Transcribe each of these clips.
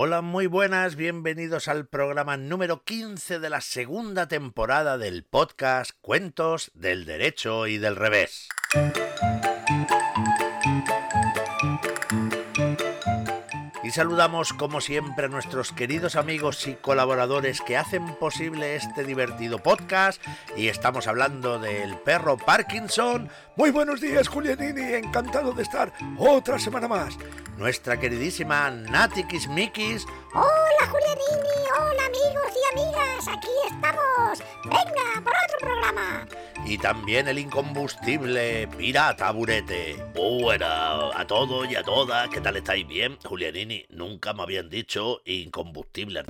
Hola, muy buenas, bienvenidos al programa número 15 de la segunda temporada del podcast Cuentos del Derecho y del Revés. Y saludamos como siempre a nuestros queridos amigos y colaboradores que hacen posible este divertido podcast. Y estamos hablando del perro Parkinson. Muy buenos días, Julianini. Encantado de estar otra semana más. Nuestra queridísima Nati Kismikis. Hola, Julianini. Hola, amigos y amigas. Aquí estamos. Venga, por otro programa. Y también el incombustible Pirata Burete. Buena a todos y a todas. ¿Qué tal estáis? Bien, Julianini. Nunca me habían dicho incombustible.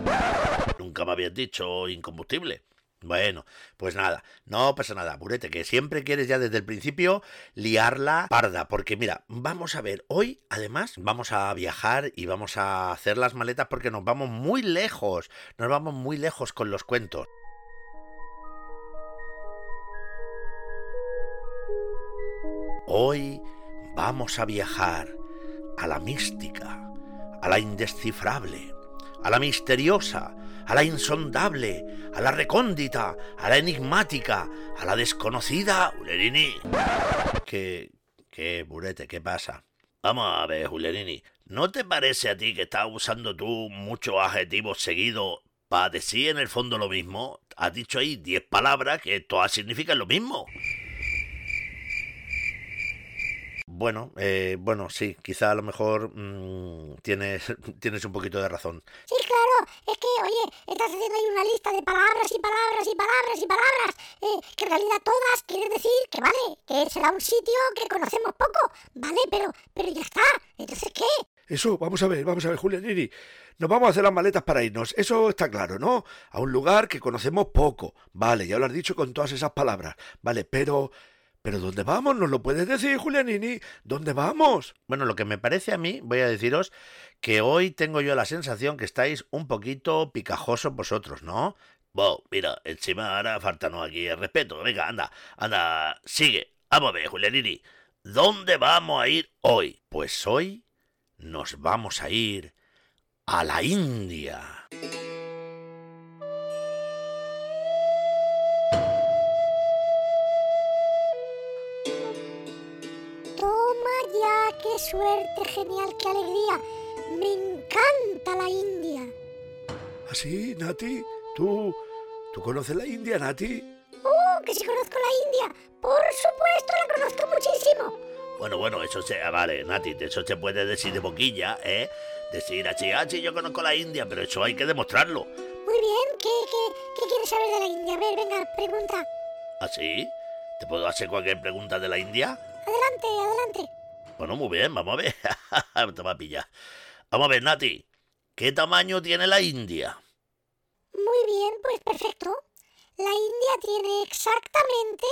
Nunca me habían dicho incombustible. Bueno, pues nada, no pasa nada, Burete, que siempre quieres ya desde el principio liarla parda, porque mira, vamos a ver, hoy además vamos a viajar y vamos a hacer las maletas porque nos vamos muy lejos, nos vamos muy lejos con los cuentos. Hoy vamos a viajar a la mística, a la indescifrable, a la misteriosa, a la insondable, a la recóndita, a la enigmática, a la desconocida, Ulerini. ¿Qué, qué, Burete, qué pasa? Vamos a ver, Julianini, ¿no te parece a ti que estás usando tú muchos adjetivos seguidos para decir en el fondo lo mismo? Has dicho ahí diez palabras que todas significan lo mismo. Bueno, eh, bueno, sí, quizá a lo mejor mmm, tienes, tienes un poquito de razón. Sí, claro, es que, oye, estás haciendo ahí una lista de palabras y palabras y palabras y palabras, eh, que en realidad todas quieren decir que vale, que será un sitio que conocemos poco, vale, pero, pero ya está, entonces ¿qué? Eso, vamos a ver, vamos a ver, Julianini. Nos vamos a hacer las maletas para irnos, eso está claro, ¿no? A un lugar que conocemos poco, vale, ya lo has dicho con todas esas palabras, vale, pero... ¿Pero dónde vamos? ¿Nos lo puedes decir, Julianini? ¿Dónde vamos? Bueno, lo que me parece a mí, voy a deciros que hoy tengo yo la sensación que estáis un poquito picajosos vosotros, ¿no? Bueno, mira, encima ahora faltanos aquí el respeto. Venga, anda, anda, sigue. Vamos a ver, Julianini. ¿Dónde vamos a ir hoy? Pues hoy nos vamos a ir a la India. Qué suerte, genial, qué alegría. Me encanta la India. ¿Así, ¿Ah, Nati? ¿Tú, ¿Tú conoces la India, Nati? ¡Oh, que sí conozco la India! Por supuesto, la conozco muchísimo. Bueno, bueno, eso se... Vale, Nati, eso se puede decir de boquilla, ¿eh? Decir, así, ah, sí, yo conozco la India, pero eso hay que demostrarlo. Muy bien, ¿qué, qué, qué quieres saber de la India? A ver, venga, pregunta. ¿Así? ¿Te puedo hacer cualquier pregunta de la India? Adelante, adelante. Bueno, muy bien, vamos a ver. Te va a pillar. Vamos a ver, Nati. ¿Qué tamaño tiene la India? Muy bien, pues perfecto. La India tiene exactamente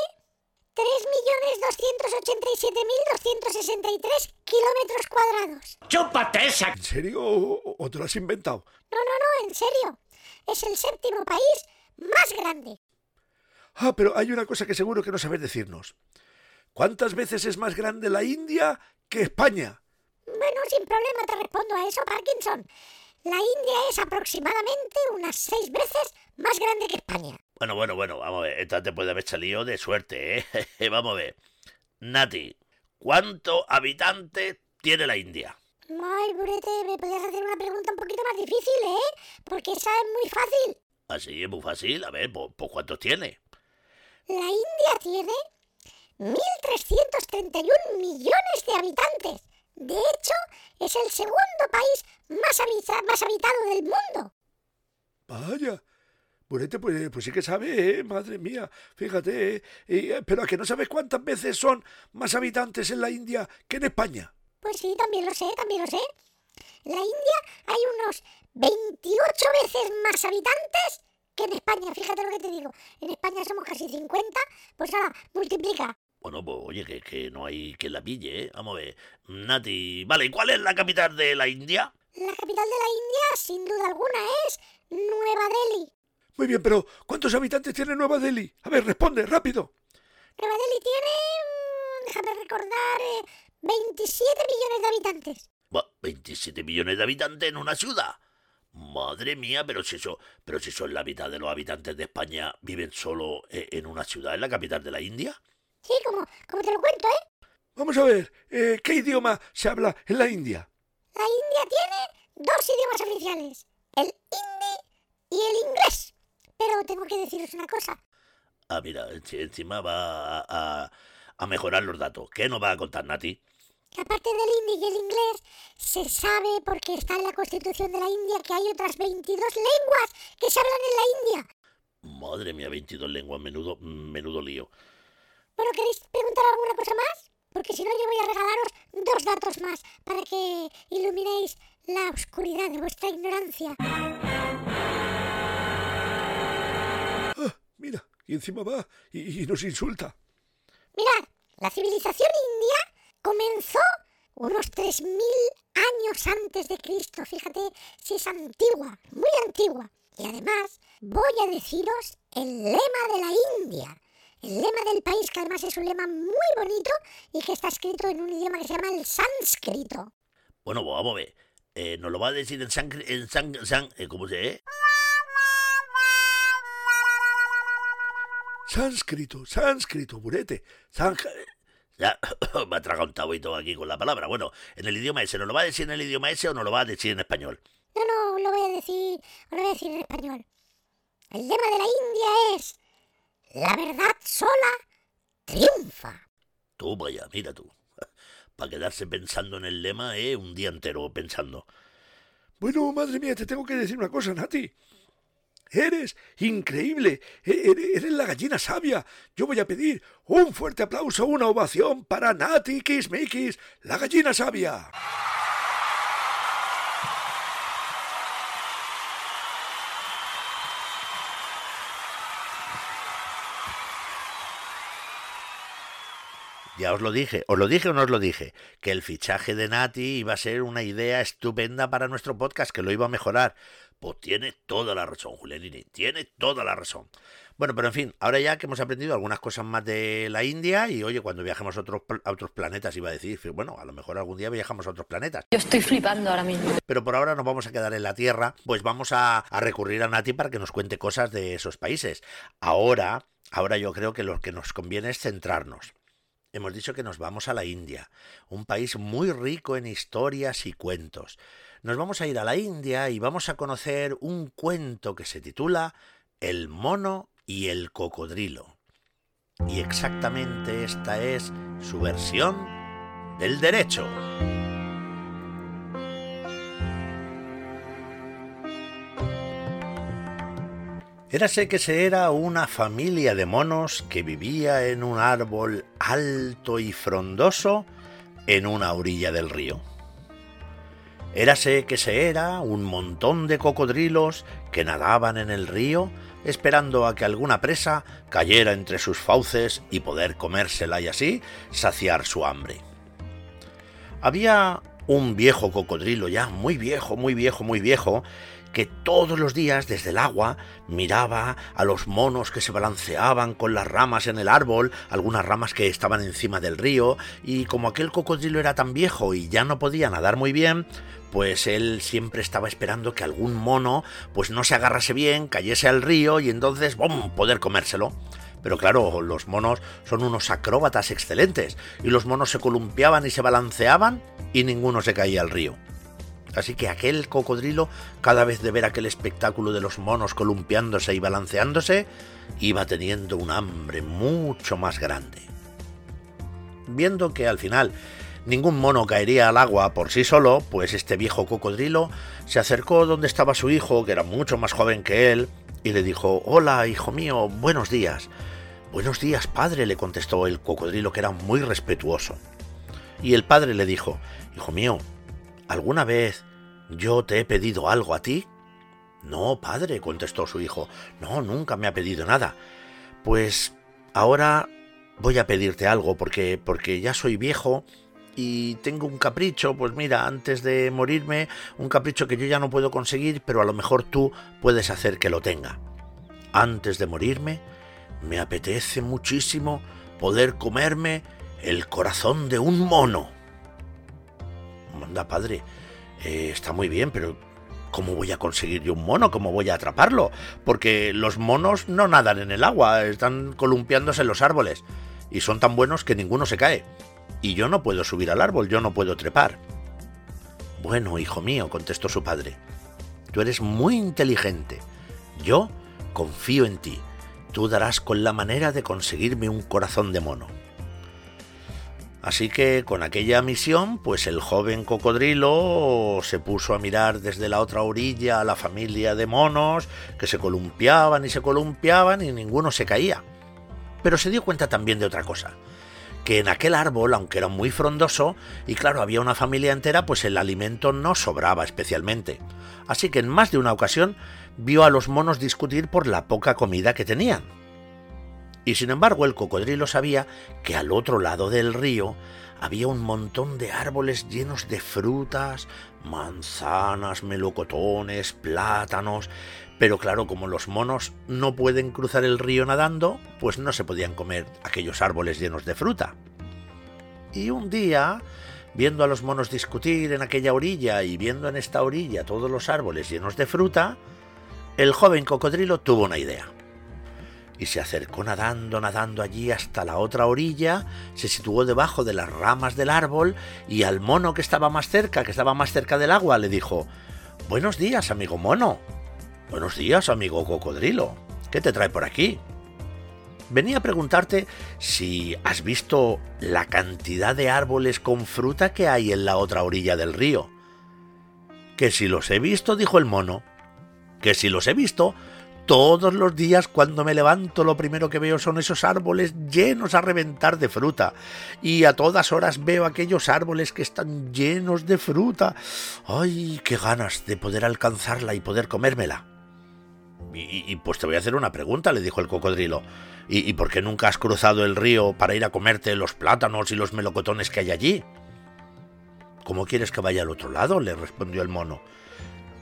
3.287.263 kilómetros cuadrados. ¡Chúpate esa! ¿En serio o te lo has inventado? No, no, no, en serio. Es el séptimo país más grande. Ah, pero hay una cosa que seguro que no sabes decirnos. ¿Cuántas veces es más grande la India que España? Bueno, sin problema te respondo a eso, Parkinson. La India es aproximadamente unas seis veces más grande que España. Bueno, bueno, bueno, vamos a ver. Esta te puede haber salido de suerte, ¿eh? vamos a ver. Nati, ¿cuántos habitantes tiene la India? Ay, Burete, me podrías hacer una pregunta un poquito más difícil, ¿eh? Porque esa es muy fácil. Así es muy fácil. A ver, ¿pues, pues cuántos tiene? La India tiene 1.331 millones de habitantes. De hecho, es el segundo país más, habita más habitado del mundo. Vaya. Burete, pues, pues sí que sabe, ¿eh? madre mía, fíjate, ¿eh? pero a que no sabes cuántas veces son más habitantes en la India que en España. Pues sí, también lo sé, también lo sé. En la India hay unos 28 veces más habitantes que en España, fíjate lo que te digo. En España somos casi 50, pues ahora multiplica bueno, pues oye, que, que no hay que la pille, ¿eh? Vamos a ver. Nati, vale, ¿y cuál es la capital de la India? La capital de la India, sin duda alguna, es Nueva Delhi. Muy bien, pero ¿cuántos habitantes tiene Nueva Delhi? A ver, responde, rápido. Nueva Delhi tiene, mm, déjame recordar, 27 eh, millones de habitantes. Bah, 27 millones de habitantes en una ciudad. Madre mía, pero si eso, pero si son la mitad de los habitantes de España viven solo eh, en una ciudad, en la capital de la India. Sí, como, como te lo cuento, ¿eh? Vamos a ver, eh, ¿qué idioma se habla en la India? La India tiene dos idiomas oficiales, el hindi y el inglés. Pero tengo que deciros una cosa. Ah, mira, enci- encima va a, a- a mejorar los datos. ¿Qué nos va a contar Nati? Que aparte del hindi y el inglés, se sabe porque está en la constitución de la India que hay otras 22 lenguas que se hablan en la India. Madre mía, 22 lenguas, menudo, menudo lío. Bueno, ¿queréis preguntar alguna cosa más? Porque si no, yo voy a regalaros dos datos más para que iluminéis la oscuridad de vuestra ignorancia. Ah, mira, y encima va y, y nos insulta. Mirad, la civilización india comenzó unos 3.000 años antes de Cristo. Fíjate si es antigua, muy antigua. Y además voy a deciros el lema de la India. El lema del país, que además es un lema muy bonito y que está escrito en un idioma que se llama el sánscrito. Bueno, vamos a ver. Eh, ¿Nos lo va a decir en san... En san, san- eh, ¿Cómo se? Sánscrito, sánscrito, burete. Sánj- Ya, me ha tragado un todo aquí con la palabra. Bueno, en el idioma ese, ¿nos lo va a decir en el idioma ese o nos lo va a decir en español? No, no, lo voy a decir, lo voy a decir en español. El lema de la India es la verdad sola triunfa. Tú, vaya, mira tú. Para quedarse pensando en el lema, eh, un día entero pensando. Bueno, madre mía, te tengo que decir una cosa, Nati. Eres increíble. E- Eres, la gallina sabia. Yo voy a pedir un fuerte aplauso, una ovación para Nati Kismikis, la gallina sabia. Ya os lo dije, os lo dije o no os lo dije, que el fichaje de Nati iba a ser una idea estupenda para nuestro podcast, que lo iba a mejorar. Pues tiene toda la razón, Julianini, tiene toda la razón. Bueno, pero en fin, ahora ya que hemos aprendido algunas cosas más de la India y oye, cuando viajemos a otros, pl- a otros planetas iba a decir, bueno, a lo mejor algún día viajamos a otros planetas. Yo estoy flipando ahora mismo. Pero por ahora nos vamos a quedar en la Tierra, pues vamos a, a recurrir a Nati para que nos cuente cosas de esos países. Ahora, ahora yo creo que lo que nos conviene es centrarnos. Hemos dicho que nos vamos a la India, un país muy rico en historias y cuentos. Nos vamos a ir a la India y vamos a conocer un cuento que se titula El mono y el cocodrilo. Y exactamente esta es su versión del derecho. Érase que se era una familia de monos que vivía en un árbol alto y frondoso en una orilla del río. Érase que se era un montón de cocodrilos que nadaban en el río esperando a que alguna presa cayera entre sus fauces y poder comérsela y así saciar su hambre. Había un viejo cocodrilo ya, muy viejo, muy viejo, muy viejo, que todos los días desde el agua miraba a los monos que se balanceaban con las ramas en el árbol, algunas ramas que estaban encima del río, y como aquel cocodrilo era tan viejo y ya no podía nadar muy bien, pues él siempre estaba esperando que algún mono pues no se agarrase bien, cayese al río y entonces ¡bum! poder comérselo. Pero claro, los monos son unos acróbatas excelentes, y los monos se columpiaban y se balanceaban y ninguno se caía al río. Así que aquel cocodrilo, cada vez de ver aquel espectáculo de los monos columpiándose y balanceándose, iba teniendo un hambre mucho más grande. Viendo que al final ningún mono caería al agua por sí solo, pues este viejo cocodrilo se acercó donde estaba su hijo, que era mucho más joven que él, y le dijo, Hola, hijo mío, buenos días. Buenos días, padre, le contestó el cocodrilo, que era muy respetuoso. Y el padre le dijo, Hijo mío, ¿alguna vez yo te he pedido algo a ti? No, padre, contestó su hijo, no, nunca me ha pedido nada. Pues ahora voy a pedirte algo porque porque ya soy viejo y tengo un capricho, pues mira, antes de morirme, un capricho que yo ya no puedo conseguir, pero a lo mejor tú puedes hacer que lo tenga. Antes de morirme, me apetece muchísimo poder comerme el corazón de un mono. Manda, padre, eh, está muy bien, pero ¿cómo voy a conseguir yo un mono? ¿Cómo voy a atraparlo? Porque los monos no nadan en el agua, están columpiándose en los árboles. Y son tan buenos que ninguno se cae. Y yo no puedo subir al árbol, yo no puedo trepar. Bueno, hijo mío, contestó su padre, tú eres muy inteligente. Yo confío en ti. Tú darás con la manera de conseguirme un corazón de mono. Así que con aquella misión, pues el joven cocodrilo se puso a mirar desde la otra orilla a la familia de monos que se columpiaban y se columpiaban y ninguno se caía. Pero se dio cuenta también de otra cosa, que en aquel árbol, aunque era muy frondoso, y claro, había una familia entera, pues el alimento no sobraba especialmente. Así que en más de una ocasión vio a los monos discutir por la poca comida que tenían. Y sin embargo el cocodrilo sabía que al otro lado del río había un montón de árboles llenos de frutas, manzanas, melocotones, plátanos, pero claro, como los monos no pueden cruzar el río nadando, pues no se podían comer aquellos árboles llenos de fruta. Y un día, viendo a los monos discutir en aquella orilla y viendo en esta orilla todos los árboles llenos de fruta, el joven cocodrilo tuvo una idea y se acercó nadando, nadando allí hasta la otra orilla, se situó debajo de las ramas del árbol y al mono que estaba más cerca, que estaba más cerca del agua, le dijo, Buenos días, amigo mono. Buenos días, amigo cocodrilo. ¿Qué te trae por aquí? Venía a preguntarte si has visto la cantidad de árboles con fruta que hay en la otra orilla del río. Que si los he visto, dijo el mono. Que si los he visto, todos los días cuando me levanto lo primero que veo son esos árboles llenos a reventar de fruta. Y a todas horas veo aquellos árboles que están llenos de fruta. ¡Ay, qué ganas de poder alcanzarla y poder comérmela! Y, pues te voy a hacer una pregunta, le dijo el cocodrilo. ¿Y, ¿Y por qué nunca has cruzado el río para ir a comerte los plátanos y los melocotones que hay allí? ¿Cómo quieres que vaya al otro lado? le respondió el mono.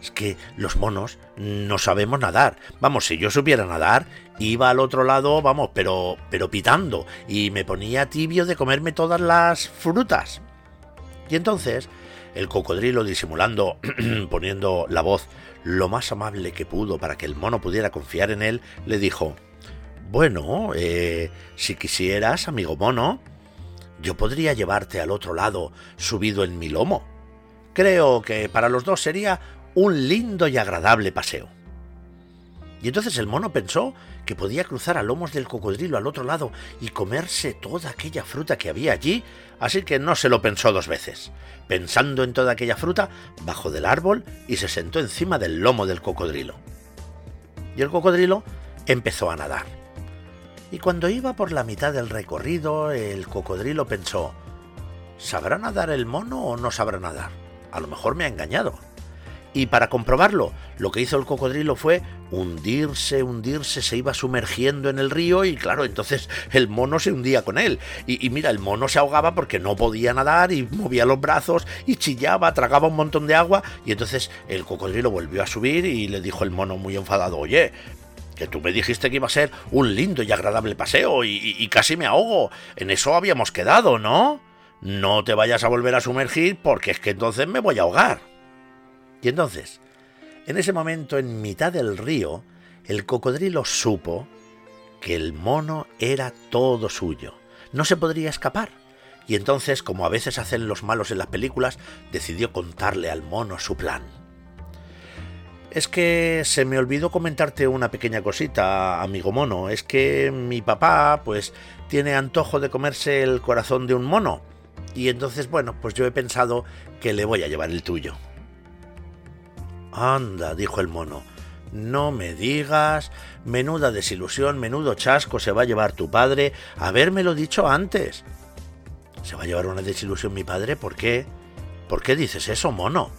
Es que los monos no sabemos nadar. Vamos, si yo supiera nadar, iba al otro lado, vamos, pero, pero pitando, y me ponía tibio de comerme todas las frutas. Y entonces, el cocodrilo disimulando, poniendo la voz lo más amable que pudo para que el mono pudiera confiar en él, le dijo, bueno, eh, si quisieras, amigo mono, yo podría llevarte al otro lado subido en mi lomo. Creo que para los dos sería un lindo y agradable paseo. Y entonces el mono pensó que podía cruzar a lomos del cocodrilo al otro lado y comerse toda aquella fruta que había allí, así que no se lo pensó dos veces. Pensando en toda aquella fruta, bajó del árbol y se sentó encima del lomo del cocodrilo. Y el cocodrilo empezó a nadar. Y cuando iba por la mitad del recorrido, el cocodrilo pensó, ¿sabrá nadar el mono o no sabrá nadar? A lo mejor me ha engañado. Y para comprobarlo, lo que hizo el cocodrilo fue hundirse, hundirse, se iba sumergiendo en el río y claro, entonces el mono se hundía con él. Y, mira, el mono se ahogaba porque no podía nadar y movía los brazos y chillaba, tragaba un montón de agua y entonces el cocodrilo volvió a subir y le dijo el mono muy enfadado, oye, que tú me dijiste que iba a ser un lindo y agradable paseo y, y casi me ahogo. En eso habíamos quedado, ¿no? No te vayas a volver a sumergir porque es que entonces me voy a ahogar. Y entonces, en ese momento, en mitad del río, el cocodrilo supo que el mono era todo suyo. No se podría escapar. Y entonces, como a veces hacen los malos en las películas, decidió contarle al mono su plan. Es que se me olvidó comentarte una pequeña cosita, amigo mono. Es que mi papá, pues, tiene antojo de comerse el corazón de un mono. Y entonces, bueno, pues yo he pensado que le voy a llevar el tuyo. Anda, dijo el mono, no me digas, menuda desilusión, menudo chasco se va a llevar tu padre, habérmelo dicho antes. ¿Se va a llevar una desilusión mi padre? ¿Por qué? ¿Por qué dices eso, mono?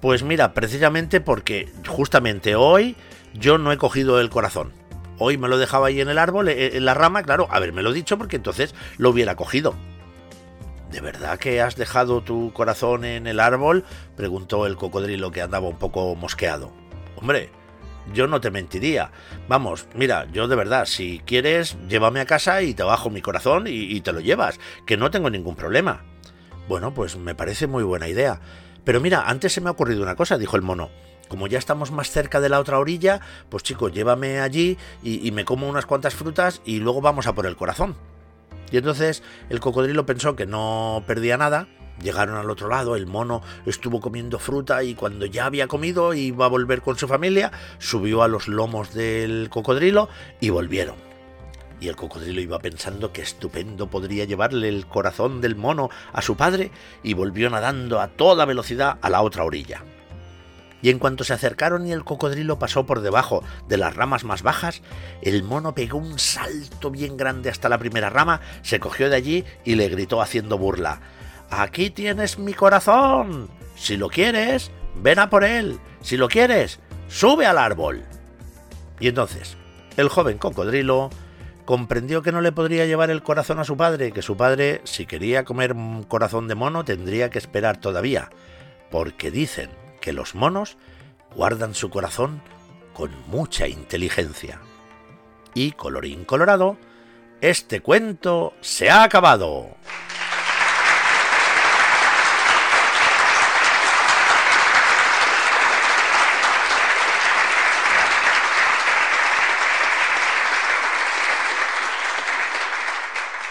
Pues mira, precisamente porque justamente hoy yo no he cogido el corazón. Hoy me lo dejaba ahí en el árbol, en la rama, claro, habérmelo dicho porque entonces lo hubiera cogido. ¿De verdad que has dejado tu corazón en el árbol? preguntó el cocodrilo que andaba un poco mosqueado. Hombre, yo no te mentiría. Vamos, mira, yo de verdad, si quieres, llévame a casa y te bajo mi corazón y, te lo llevas, que no tengo ningún problema. Bueno, pues me parece muy buena idea. Pero mira, antes se me ha ocurrido una cosa, dijo el mono. como ya estamos más cerca de la otra orilla, pues chico, llévame allí y, y me como unas cuantas frutas y luego vamos a por el corazón. Y entonces el cocodrilo pensó que no perdía nada. Llegaron al otro lado, el mono estuvo comiendo fruta y cuando ya había comido iba a volver con su familia, subió a los lomos del cocodrilo y volvieron. Y el cocodrilo iba pensando que estupendo podría llevarle el corazón del mono a su padre y volvió nadando a toda velocidad a la otra orilla y en cuanto se acercaron y el cocodrilo pasó por debajo de las ramas más bajas, el mono pegó un salto bien grande hasta la primera rama, se cogió de allí y le gritó haciendo burla. Aquí tienes mi corazón. Si lo quieres, ven a por él. Si lo quieres, sube al árbol. Y entonces, el joven cocodrilo comprendió que no le podría llevar el corazón a su padre, que su padre, si quería comer corazón de mono, tendría que esperar todavía, porque dicen que los monos guardan su corazón con mucha inteligencia. Y colorín colorado, este cuento se ha acabado.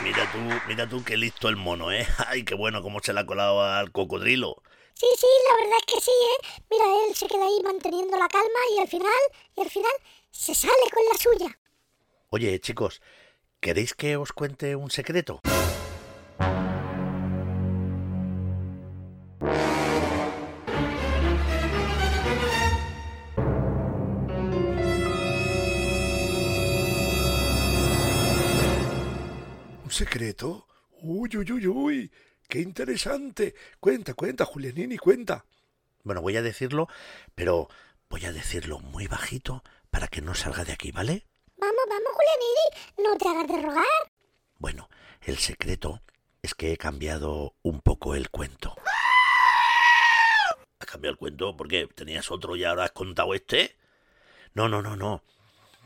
Mira tú, mira tú qué listo el mono, ¿eh? Ay, qué bueno cómo se le ha colado al cocodrilo. Sí, sí, la verdad es que sí, ¿eh? Mira, él se queda ahí manteniendo la calma y al final, y al final, se sale con la suya. Oye, chicos, ¿queréis que os cuente un secreto? ¿Un secreto? Uy, uy, uy, uy. ¡Qué interesante! Cuenta, cuenta, Julianini, cuenta. Bueno, voy a decirlo, pero voy a decirlo muy bajito para que no salga de aquí, ¿vale? Vamos, vamos, Julianini, no te hagas de rogar. Bueno, el secreto es que he cambiado un poco el cuento. ¿Has cambiado el cuento? ¿Por qué? ¿Tenías otro y ahora has contado este? No, no, no, no.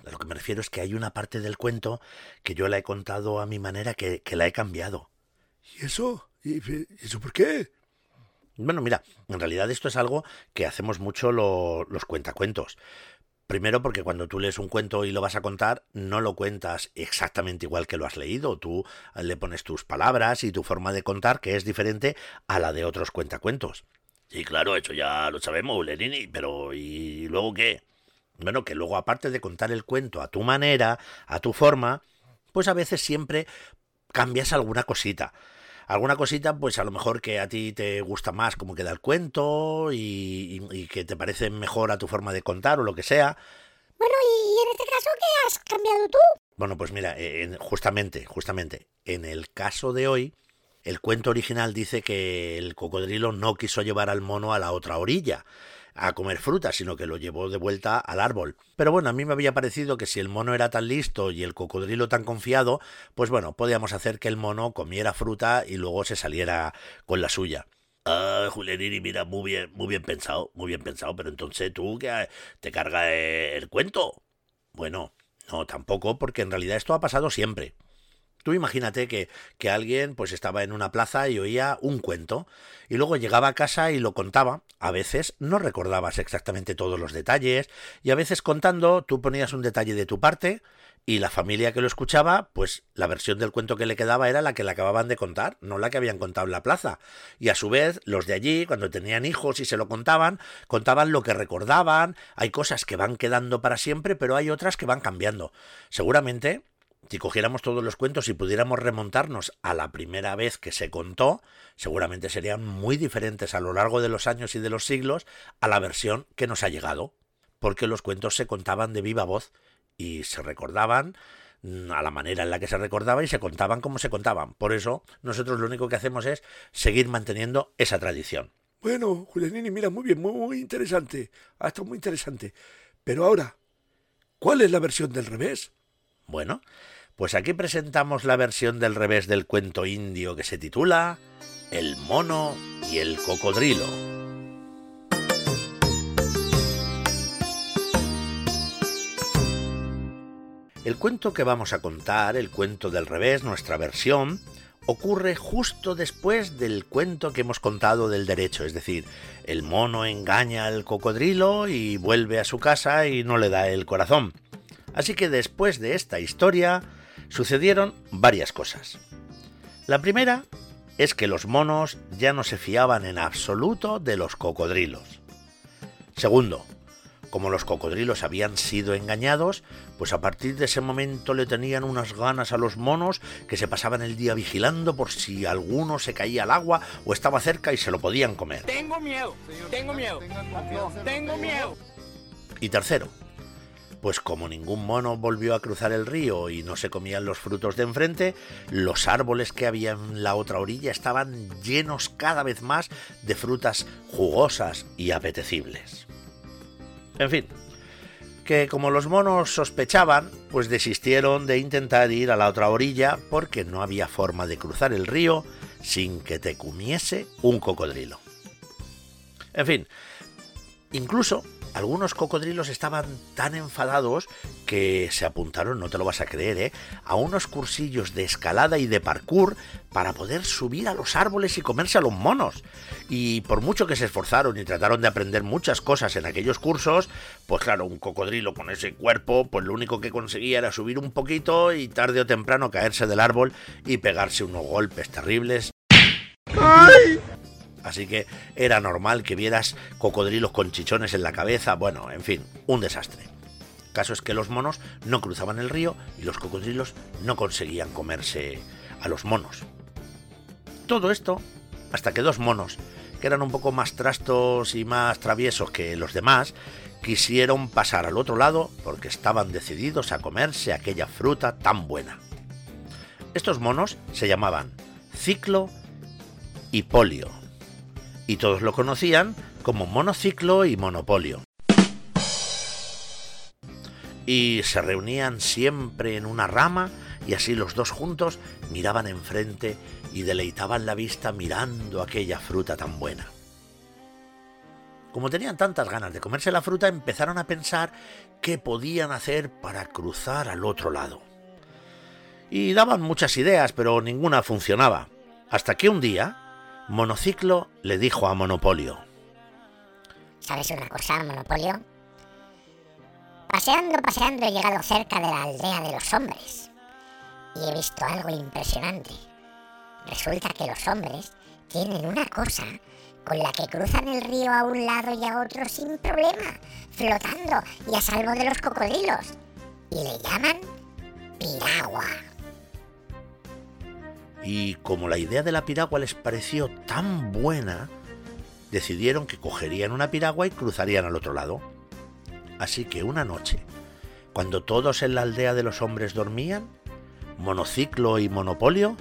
A lo que me refiero es que hay una parte del cuento que yo la he contado a mi manera que, que la he cambiado. ¿Y eso? ¿Y eso por qué? Bueno, mira, en realidad esto es algo que hacemos mucho lo, los cuentacuentos. Primero porque cuando tú lees un cuento y lo vas a contar, no lo cuentas exactamente igual que lo has leído. Tú le pones tus palabras y tu forma de contar que es diferente a la de otros cuentacuentos. Sí, claro, eso ya lo sabemos, Lenini, pero ¿y luego qué? Bueno, que luego aparte de contar el cuento a tu manera, a tu forma, pues a veces siempre cambias alguna cosita alguna cosita, pues a lo mejor que a ti te gusta más como queda el cuento y, y, que te parece mejor a tu forma de contar o lo que sea. Bueno, y en este caso, ¿qué has cambiado tú? Bueno, pues mira, en, justamente, justamente, en el caso de hoy, el cuento original dice que el cocodrilo no quiso llevar al mono a la otra orilla, a comer fruta, sino que lo llevó de vuelta al árbol. Pero bueno, a mí me había parecido que si el mono era tan listo y el cocodrilo tan confiado, pues bueno, podíamos hacer que el mono comiera fruta y luego se saliera con la suya. Ah, Julianini, mira, muy bien, muy bien pensado, muy bien pensado, pero entonces tú que te carga el cuento. Bueno, no, tampoco, porque en realidad esto ha pasado siempre. Tú imagínate que, que, alguien pues estaba en una plaza y oía un cuento y luego llegaba a casa y lo contaba. A veces no recordabas exactamente todos los detalles y a veces contando tú ponías un detalle de tu parte y la familia que lo escuchaba pues la versión del cuento que le quedaba era la que le acababan de contar, no la que habían contado en la plaza. Y a su vez los de allí cuando tenían hijos y se lo contaban, contaban lo que recordaban. Hay cosas que van quedando para siempre pero hay otras que van cambiando. Seguramente si cogiéramos todos los cuentos y pudiéramos remontarnos a la primera vez que se contó, seguramente serían muy diferentes a lo largo de los años y de los siglos a la versión que nos ha llegado, porque los cuentos se contaban de viva voz y se recordaban mm, a la manera en la que se recordaba y se contaban como se contaban. Por eso nosotros lo único que hacemos es seguir manteniendo esa tradición. Bueno, Julianini, mira, muy bien, muy, muy interesante. Ha estado muy interesante. Pero ahora, ¿cuál es la versión del revés? Bueno, pues aquí presentamos la versión del revés del cuento indio que se titula El mono y el cocodrilo. El cuento que vamos a contar, el cuento del revés, nuestra versión, ocurre justo después del cuento que hemos contado del derecho, es decir, el mono engaña al cocodrilo y vuelve a su casa y no le da el corazón. Así que después de esta historia sucedieron varias cosas. La primera es que los monos ya no se fiaban en absoluto de los cocodrilos. Segundo, como los cocodrilos habían sido engañados, pues a partir de ese momento le tenían unas ganas a los monos que se pasaban el día vigilando por si alguno se caía al agua o estaba cerca y se lo podían comer. Tengo miedo, tengo miedo, tengo miedo. Y tercero, pues como ningún mono volvió a cruzar el río y no se comían los frutos de enfrente, los árboles que había en la otra orilla estaban llenos cada vez más de frutas jugosas y apetecibles. En fin, que como los monos sospechaban, pues desistieron de intentar ir a la otra orilla porque no había forma de cruzar el río sin que te comiese un cocodrilo. En fin, incluso algunos cocodrilos estaban tan enfadados que se apuntaron, no te lo vas a creer, ¿eh? a unos cursillos de escalada y de parkour para poder subir a los árboles y comerse a los monos. Y por mucho que se esforzaron y trataron de aprender muchas cosas en aquellos cursos, pues claro, un cocodrilo con ese cuerpo, pues lo único que conseguía era subir un poquito y tarde o temprano caerse del árbol y pegarse unos golpes terribles. ¡Ay! Así que era normal que vieras cocodrilos con chichones en la cabeza, bueno, en fin, un desastre. Caso es que los monos no cruzaban el río y los cocodrilos no conseguían comerse a los monos. Todo esto hasta que dos monos, que eran un poco más trastos y más traviesos que los demás, quisieron pasar al otro lado porque estaban decididos a comerse aquella fruta tan buena. Estos monos se llamaban Ciclo y Polio y todos lo conocían como monociclo y monopolio. Y se reunían siempre en una rama y así los dos juntos miraban enfrente y deleitaban la vista mirando aquella fruta tan buena. Como tenían tantas ganas de comerse la fruta, empezaron a pensar qué podían hacer para cruzar al otro lado. Y daban muchas ideas, pero ninguna funcionaba. Hasta que un día, Monociclo le dijo a Monopolio. ¿Sabes una cosa, Monopolio? Paseando, paseando he llegado cerca de la aldea de los hombres. Y he visto algo impresionante. Resulta que los hombres tienen una cosa con la que cruzan el río a un lado y a otro sin problema, flotando y a salvo de los cocodrilos. Y le llaman piragua y como la idea de la piragua les pareció tan buena, decidieron que cogerían una piragua y cruzarían al otro lado. Así que una noche, cuando todos en la aldea de los hombres dormían, Monociclo y Monopolio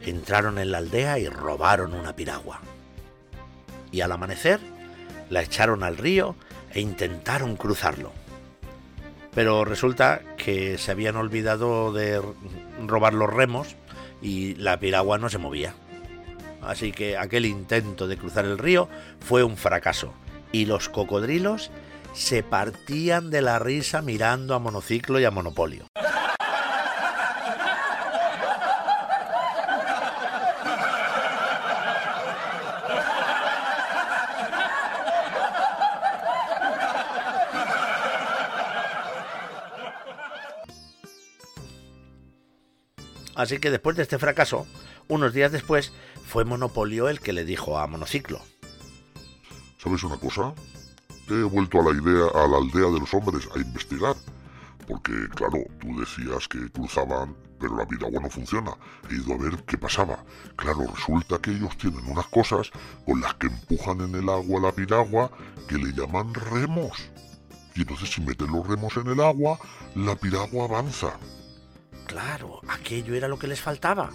entraron en la aldea y robaron una piragua. Y al amanecer la echaron al río e intentaron cruzarlo. Pero resulta que se habían olvidado de robar los remos y la piragua no se movía. Así que aquel intento de cruzar el río fue un fracaso y los cocodrilos se partían de la risa mirando a Monociclo y a Monopolio. Así que después de este fracaso, unos días después, fue Monopolio el que le dijo a Monociclo. ¿Sabes una cosa? He vuelto a la idea, a la aldea de los hombres a investigar. Porque, claro, tú decías que cruzaban, pero la piragua no funciona. He ido a ver qué pasaba. Claro, resulta que ellos tienen unas cosas con las que empujan en el agua la piragua que le llaman remos. Y entonces si meten los remos en el agua, la piragua avanza. Claro, aquello era lo que les faltaba.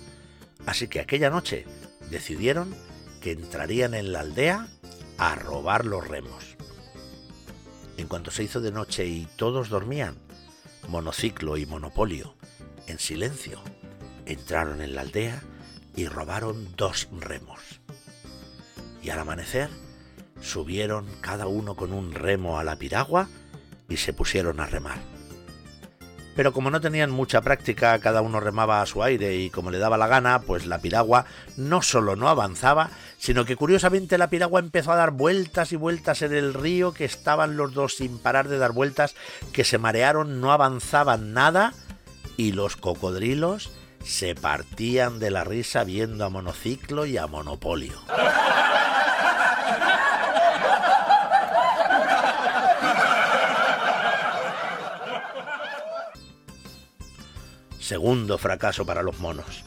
Así que aquella noche decidieron que entrarían en la aldea a robar los remos. En cuanto se hizo de noche y todos dormían, Monociclo y Monopolio, en silencio, entraron en la aldea y robaron dos remos. Y al amanecer subieron cada uno con un remo a la piragua y se pusieron a remar. Pero como no tenían mucha práctica, cada uno remaba a su aire y como le daba la gana, pues la piragua no solo no avanzaba, sino que curiosamente la piragua empezó a dar vueltas y vueltas en el río, que estaban los dos sin parar de dar vueltas, que se marearon, no avanzaban nada, y los cocodrilos se partían de la risa viendo a monociclo y a monopolio. Segundo fracaso para los monos.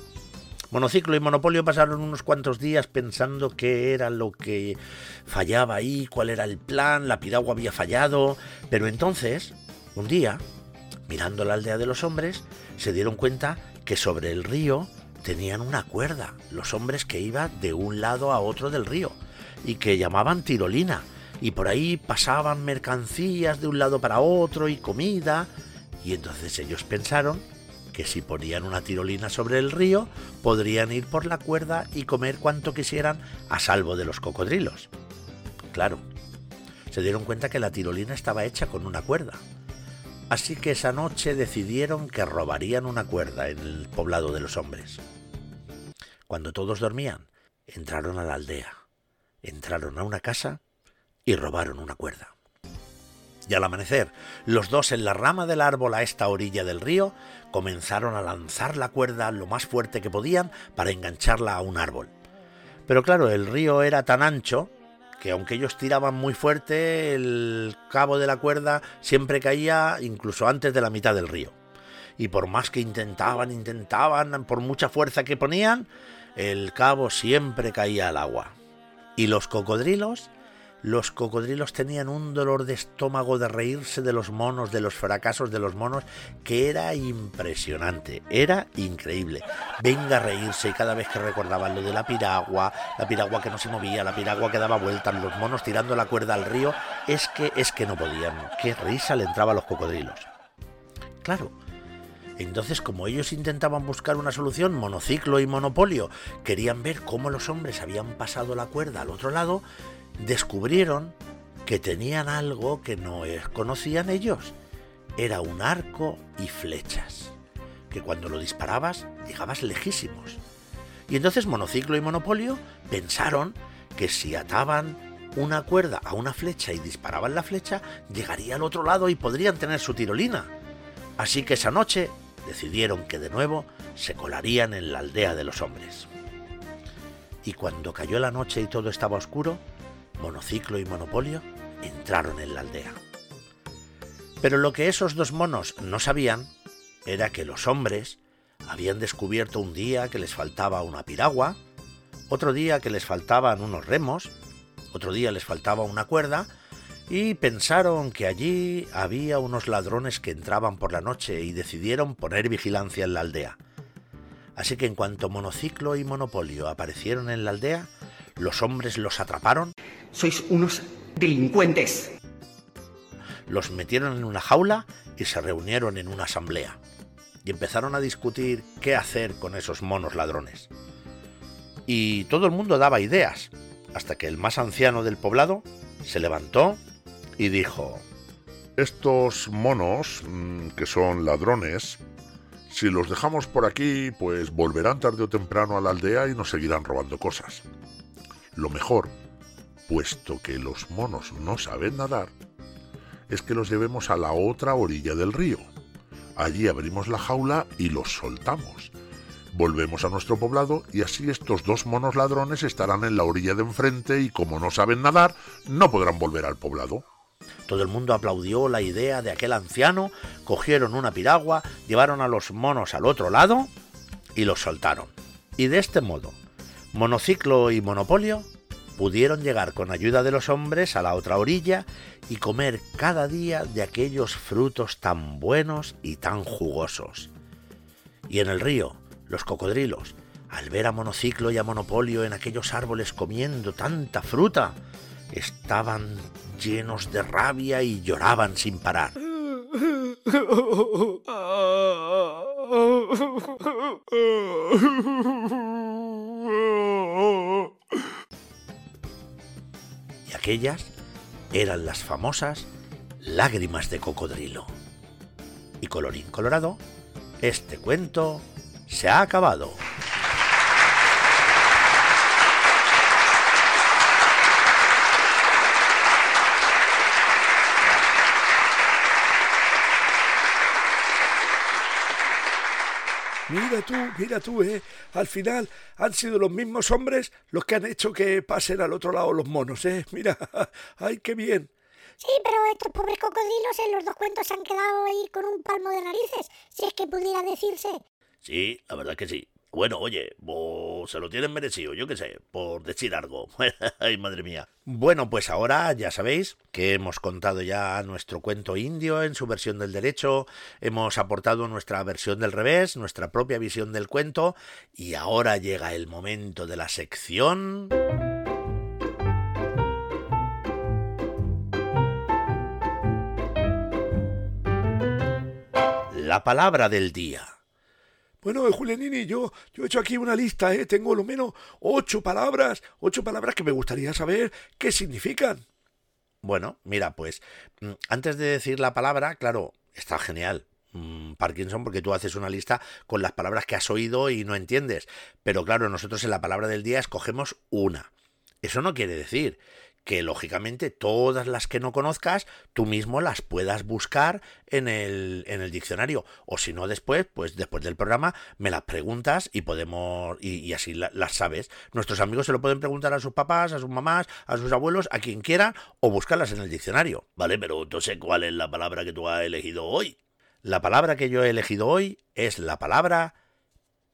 Monociclo y Monopolio pasaron unos cuantos días pensando qué era lo que fallaba ahí, cuál era el plan, la piragua había fallado, pero entonces, un día, mirando la aldea de los hombres, se dieron cuenta que sobre el río tenían una cuerda, los hombres que iban de un lado a otro del río, y que llamaban tirolina, y por ahí pasaban mercancías de un lado para otro y comida, y entonces ellos pensaron que si ponían una tirolina sobre el río, podrían ir por la cuerda y comer cuanto quisieran a salvo de los cocodrilos. Claro, se dieron cuenta que la tirolina estaba hecha con una cuerda. Así que esa noche decidieron que robarían una cuerda en el poblado de los hombres. Cuando todos dormían, entraron a la aldea, entraron a una casa y robaron una cuerda. Y al amanecer, los dos en la rama del árbol a esta orilla del río comenzaron a lanzar la cuerda lo más fuerte que podían para engancharla a un árbol. Pero claro, el río era tan ancho que aunque ellos tiraban muy fuerte, el cabo de la cuerda siempre caía incluso antes de la mitad del río. Y por más que intentaban, intentaban, por mucha fuerza que ponían, el cabo siempre caía al agua. Y los cocodrilos los cocodrilos tenían un dolor de estómago de reírse de los monos, de los fracasos de los monos, que era impresionante, era increíble. Venga a reírse y cada vez que recordaban lo de la piragua, la piragua que no se movía, la piragua que daba vueltas, los monos tirando la cuerda al río, es que es que no podían. Qué risa le entraba a los cocodrilos. Claro, entonces, como ellos intentaban buscar una solución, monociclo y monopolio, querían ver cómo los hombres habían pasado la cuerda al otro lado, descubrieron que tenían algo que no conocían ellos. Era un arco y flechas, que cuando lo disparabas llegabas lejísimos. Y entonces Monociclo y Monopolio pensaron que si ataban una cuerda a una flecha y disparaban la flecha, llegaría al otro lado y podrían tener su tirolina. Así que esa noche decidieron que de nuevo se colarían en la aldea de los hombres. Y cuando cayó la noche y todo estaba oscuro, Monociclo y Monopolio entraron en la aldea. Pero lo que esos dos monos no sabían era que los hombres habían descubierto un día que les faltaba una piragua, otro día que les faltaban unos remos, otro día les faltaba una cuerda, y pensaron que allí había unos ladrones que entraban por la noche y decidieron poner vigilancia en la aldea. Así que en cuanto Monociclo y Monopolio aparecieron en la aldea, los hombres los atraparon. Sois unos delincuentes. Los metieron en una jaula y se reunieron en una asamblea. Y empezaron a discutir qué hacer con esos monos ladrones. Y todo el mundo daba ideas, hasta que el más anciano del poblado se levantó y dijo, Estos monos, mm, que son ladrones, si los dejamos por aquí, pues volverán tarde o temprano a la aldea y nos seguirán robando cosas. Lo mejor, puesto que los monos no saben nadar, es que los llevemos a la otra orilla del río. Allí abrimos la jaula y los soltamos. Volvemos a nuestro poblado y así estos dos monos ladrones estarán en la orilla de enfrente y como no saben nadar, no podrán volver al poblado. Todo el mundo aplaudió la idea de aquel anciano, cogieron una piragua, llevaron a los monos al otro lado y los soltaron. Y de este modo, Monociclo y Monopolio pudieron llegar con ayuda de los hombres a la otra orilla y comer cada día de aquellos frutos tan buenos y tan jugosos. Y en el río, los cocodrilos, al ver a Monociclo y a Monopolio en aquellos árboles comiendo tanta fruta, estaban llenos de rabia y lloraban sin parar. Y aquellas eran las famosas lágrimas de cocodrilo. Y colorín colorado, este cuento se ha acabado. Mira tú, mira tú, ¿eh? Al final han sido los mismos hombres los que han hecho que pasen al otro lado los monos, ¿eh? Mira, ay, qué bien. Sí, pero estos pobres cocodrilos en los dos cuentos se han quedado ahí con un palmo de narices, si es que pudiera decirse. Sí, la verdad que sí. Bueno, oye, vos se lo tienen merecido, yo qué sé, por decir algo. Ay, madre mía. Bueno, pues ahora ya sabéis que hemos contado ya nuestro cuento indio en su versión del derecho, hemos aportado nuestra versión del revés, nuestra propia visión del cuento, y ahora llega el momento de la sección... La palabra del día. Bueno, Julianini, yo, yo he hecho aquí una lista, ¿eh? Tengo lo menos ocho palabras, ocho palabras que me gustaría saber qué significan. Bueno, mira, pues mm, antes de decir la palabra, claro, está genial. mm, Parkinson, porque tú haces una lista con las palabras que has oído y no entiendes. Pero claro, nosotros en la palabra del día escogemos una. Eso no quiere decir que lógicamente todas las que no conozcas tú mismo las puedas buscar en el, en el diccionario. O si no después pues después del programa me las preguntas y podemos y, así la- las sabes. Nuestros amigos se lo pueden preguntar a sus papás a sus mamás a sus abuelos a quien quieran o buscarlas en el diccionario vale pero no sé cuál es la palabra que tú has elegido hoy. La palabra que yo he elegido hoy es la palabra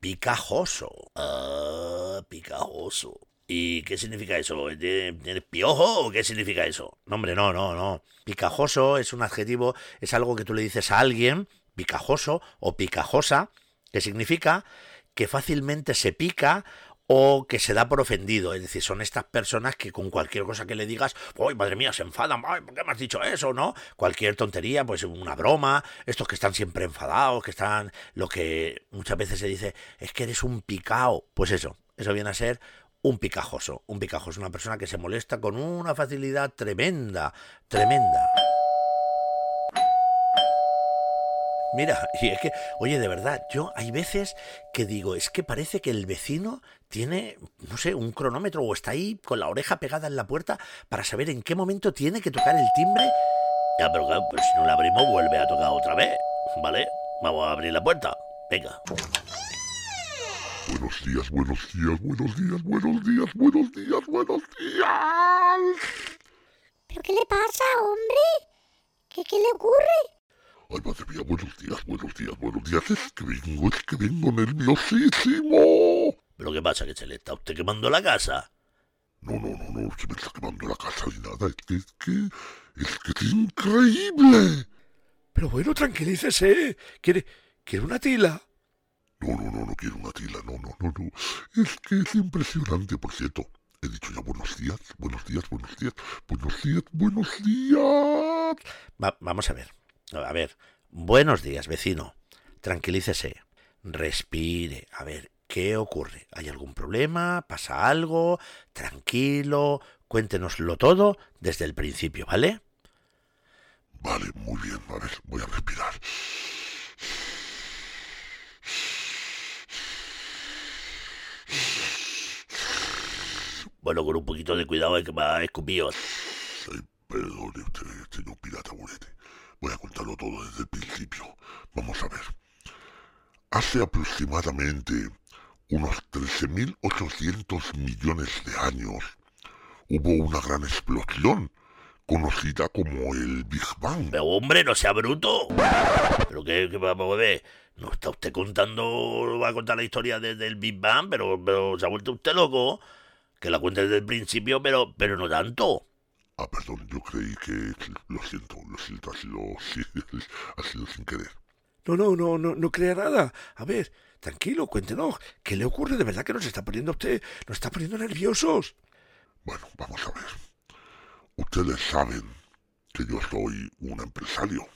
picajoso. Ah picajoso ¿Y qué significa eso? ¿Tienes piojo o qué significa eso? No, hombre, no, no, no. Picajoso es un adjetivo, es algo que tú le dices a alguien, picajoso o picajosa, que significa que fácilmente se pica o que se da por ofendido. Es decir, son estas personas que con cualquier cosa que le digas, ¡ay, madre mía, se enfadan! ¡Ay, ¿por qué me has dicho eso? ¿No? Cualquier tontería, pues una broma, estos que están siempre enfadados, que están. Lo que muchas veces se dice es que eres un picao. Pues eso, eso viene a ser un picajoso. Un picajoso, una persona que se molesta con una facilidad tremenda, tremenda. Mira, y es que, oye, de verdad, yo hay veces que digo, es que parece que el vecino tiene, no sé, un cronómetro o está ahí con la oreja pegada en la puerta para saber en qué momento tiene que tocar el timbre. Ya, pero claro, pues si no la abrimos, vuelve a tocar otra vez, ¿vale? Vamos a abrir la puerta. Venga. Buenos días, buenos días, buenos días, buenos días, buenos días, buenos días. ¿Pero qué le pasa, hombre? ¿Qué, qué le ocurre? Ay, madre mía, buenos días, buenos días, buenos días. Es que vengo, es que vengo nerviosísimo. ¿Pero qué pasa? ¿Que se le está a usted quemando la casa? No, no, no, no, se me está quemando la casa ni nada. Es que, es que, es que es increíble. Pero bueno, tranquilícese. ¿Quiere, quiere una tila? No, no, no, no quiero una tila, no, no, no, no. Es que es impresionante, por cierto. He dicho ya buenos días, buenos días, buenos días, buenos días, buenos días. Va- vamos a ver. A ver. Buenos días, vecino. Tranquilícese. Respire. A ver, ¿qué ocurre? ¿Hay algún problema? ¿Pasa algo? Tranquilo. Cuéntenoslo todo desde el principio, ¿vale? Vale, muy bien, a ver, voy a respirar. Bueno, con un poquito de cuidado hay que va a escupir. Ay, perdone usted, señor pirata Burete. Voy a contarlo todo desde el principio. Vamos a ver. Hace aproximadamente unos 13.800 millones de años hubo una gran explosión conocida como el Big Bang. Pero hombre, no sea bruto. Pero qué, qué vamos a ver. No está usted contando, va a contar la historia desde el Big Bang, pero, pero se ha vuelto usted loco. Que la cuente desde el principio, pero, pero no tanto. Ah, perdón, yo creí que... Lo siento, lo siento, ha sido, ha sido sin querer. No, no, no, no, no crea nada. A ver, tranquilo, cuéntenos. ¿Qué le ocurre? De verdad que nos está poniendo usted, nos está poniendo nerviosos. Bueno, vamos a ver. Ustedes saben que yo soy un empresario.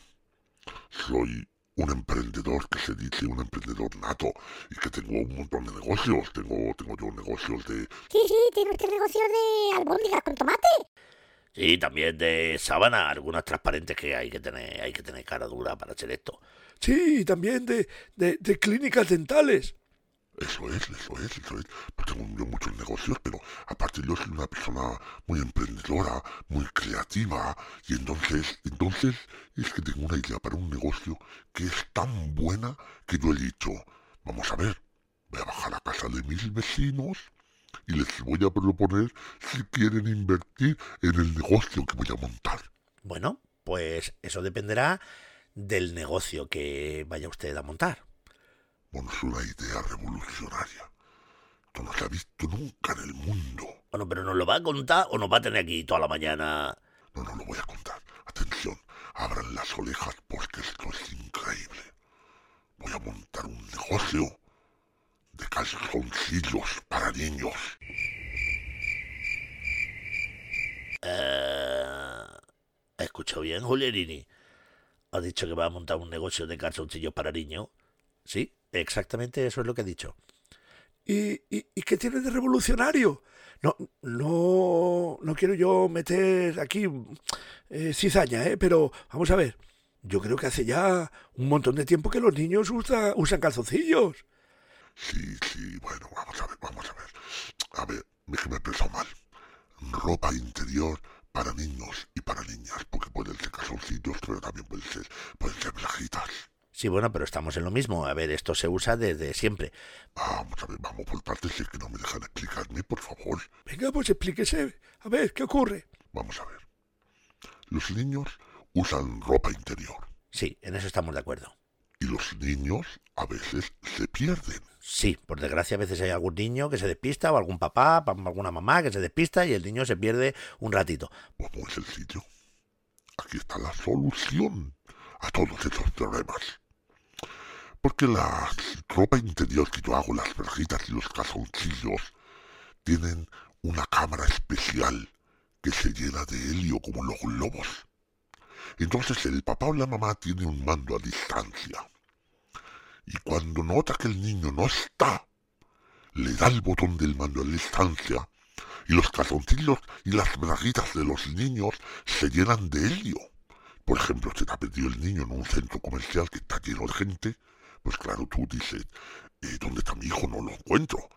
Soy un emprendedor que se dice un emprendedor nato y que tengo un montón de negocios. Tengo, tengo yo negocios de... Sí, sí, tiene usted negocio de albóndigas con tomate. Sí, también de sábana, algunas transparentes que hay que tener, hay que tener cara dura para hacer esto. Sí, y también de, de, de clínicas dentales. Eso es, eso es, eso es. Pues tengo muchos negocios, pero aparte yo soy una persona muy emprendedora, muy creativa, y entonces, entonces es que tengo una idea para un negocio que es tan buena que yo he dicho, vamos a ver, voy a bajar a casa de mis vecinos y les voy a proponer si quieren invertir en el negocio que voy a montar. Bueno, pues eso dependerá del negocio que vaya usted a montar. Bueno, es una idea revolucionaria. Esto no se ha visto nunca en el mundo. Bueno, pero ¿nos lo va a contar o nos va a tener aquí toda la mañana? No, no lo voy a contar. Atención, abran las orejas porque esto es increíble. Voy a montar un negocio de calzoncillos para niños. Eh, ¿Escucho bien, Julierini? ¿Ha dicho que va a montar un negocio de calzoncillos para niños? Sí, exactamente eso es lo que ha dicho. ¿Y, y, y qué tiene de revolucionario? No, no, no quiero yo meter aquí eh, cizaña, ¿eh? pero vamos a ver. Yo creo que hace ya un montón de tiempo que los niños usa- usan calzoncillos. Sí, sí, bueno, vamos a ver, vamos a ver. A ver, es que me he expresado mal. Ropa interior para niños y para niñas, porque pueden ser calzoncillos, pero también pueden ser, pueden ser brajitas. Sí, bueno, pero estamos en lo mismo. A ver, esto se usa desde siempre. Vamos a ver, vamos por partes, si es que no me dejan explicarme, por favor. Venga, pues explíquese. A ver, ¿qué ocurre? Vamos a ver. Los niños usan ropa interior Sí, en eso estamos de acuerdo. y los niños a veces se pierden. Sí, por desgracia a veces hay algún niño que se despista o algún papá, pa- alguna mamá que se despista y el niño se pierde un ratito. Pues muy sencillo. Aquí está la solución a todos estos problemas. Porque la ropa interior que yo hago, las verjitas y los calzoncillos, tienen una cámara especial que se llena de helio como los globos. Entonces el papá o la mamá tiene un mando a distancia. Y cuando nota que el niño no está, le da el botón del mando a distancia y los calzoncillos y las braguitas de los niños se llenan de helio. Por ejemplo, se te ha perdido el niño en un centro comercial que está lleno de gente, pues claro, tú dices, eh, ¿dónde está mi hijo? No lo encuentro.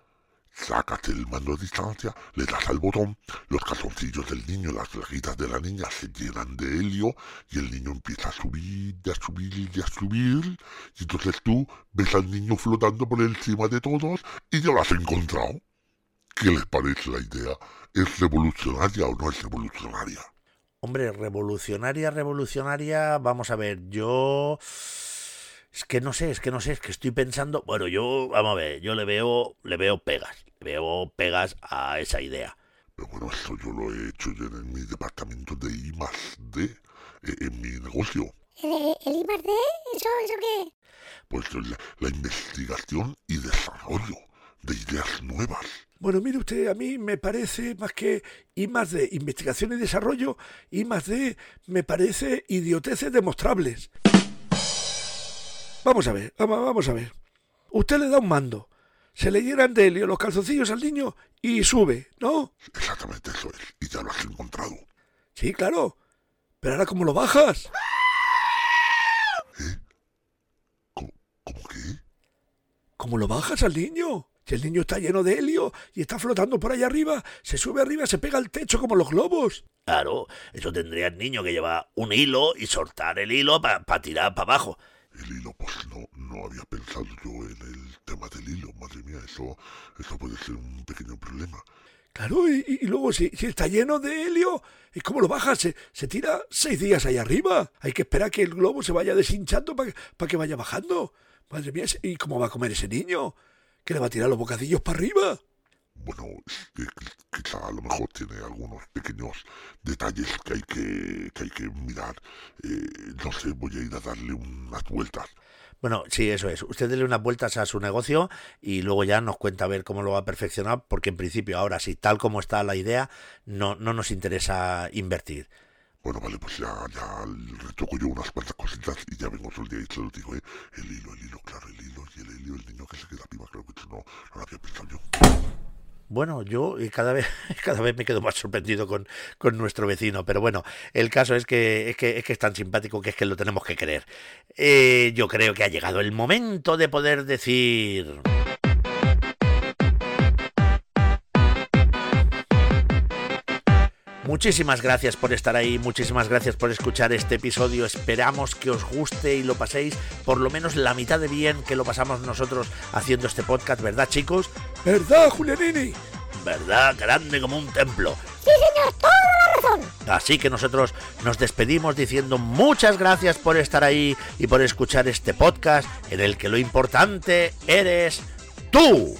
Sácate el mando a distancia, le das al botón, los calzoncillos del niño, las braguitas de la niña se llenan de helio y el niño empieza a subir, y a subir y a subir. Y entonces tú ves al niño flotando por encima de todos y ya lo has encontrado. ¿Qué les parece la idea? ¿Es revolucionaria o no es revolucionaria? Hombre, revolucionaria, revolucionaria, vamos a ver, yo... Es que no sé, es que no sé, es que estoy pensando... Bueno, yo, vamos a ver, yo le veo, le veo pegas, le veo pegas a esa idea. Pero bueno, esto yo lo he hecho ya en mi departamento de I más D, eh, en mi negocio. ¿El, el I más D? ¿Eso, ¿Eso qué? Pues la, la investigación y desarrollo de ideas nuevas. Bueno, mire usted, a mí me parece más que I más de investigación y desarrollo, I más de me parece idioteces demostrables. Vamos a ver, vamos, a ver. Usted le da un mando, se le llenan de helio los calzoncillos al niño y sube, ¿no? Exactamente eso es. Y ya lo has encontrado. Sí, claro. Pero ahora, ¿cómo lo bajas? ¿Cómo, cómo qué? ¿Cómo lo bajas al niño? Si el niño está lleno de helio y está flotando por allá arriba, se sube arriba, se pega al techo como los globos. Claro, eso tendría el niño que llevar un hilo y soltar el hilo para tirar para abajo. El hilo, pues no, no había pensado yo en el tema del hilo. Madre mía, eso, eso puede ser un pequeño problema. Claro, y, luego si, si está lleno de helio, ¿y cómo lo bajas? Se, se tira seis días ahí arriba. Hay que esperar que el globo se vaya deshinchando para que vaya bajando. Madre mía, ¿y cómo va a comer ese niño? ¿Que le va a tirar los bocadillos para arriba? Bueno, que qui- quizá a lo mejor tiene algunos pequeños detalles que hay que, que, hay que mirar. Eh, no sé, voy a ir a darle unas vueltas. Bueno, sí, eso es. Usted dele unas vueltas a su negocio y luego ya nos cuenta a ver cómo lo va a perfeccionar, porque en principio ahora, si tal como está la idea, no, no nos interesa invertir. Bueno, vale, pues ya, ya retoco yo unas cuantas cositas y ya vengo otro día y se lo digo, ¿eh? El hilo, el hilo, claro, el hilo y el hilo, el niño que se queda arriba, claro que eso no, no lo había pensado yo. Bueno, yo cada vez, cada vez me quedo más sorprendido con, con nuestro vecino, pero bueno, el caso es que, es que, es que es tan simpático que es que lo tenemos que creer. Eh, yo creo que ha llegado el momento de poder decir... Muchísimas gracias por estar ahí, muchísimas gracias por escuchar este episodio. Esperamos que os guste y lo paséis por lo menos la mitad de bien que lo pasamos nosotros haciendo este podcast, ¿verdad, chicos? ¿Verdad, Julianini? ¿Verdad? Grande como un templo. Sí, señor, toda la razón. Así que nosotros nos despedimos diciendo muchas gracias por estar ahí y por escuchar este podcast en el que lo importante eres tú.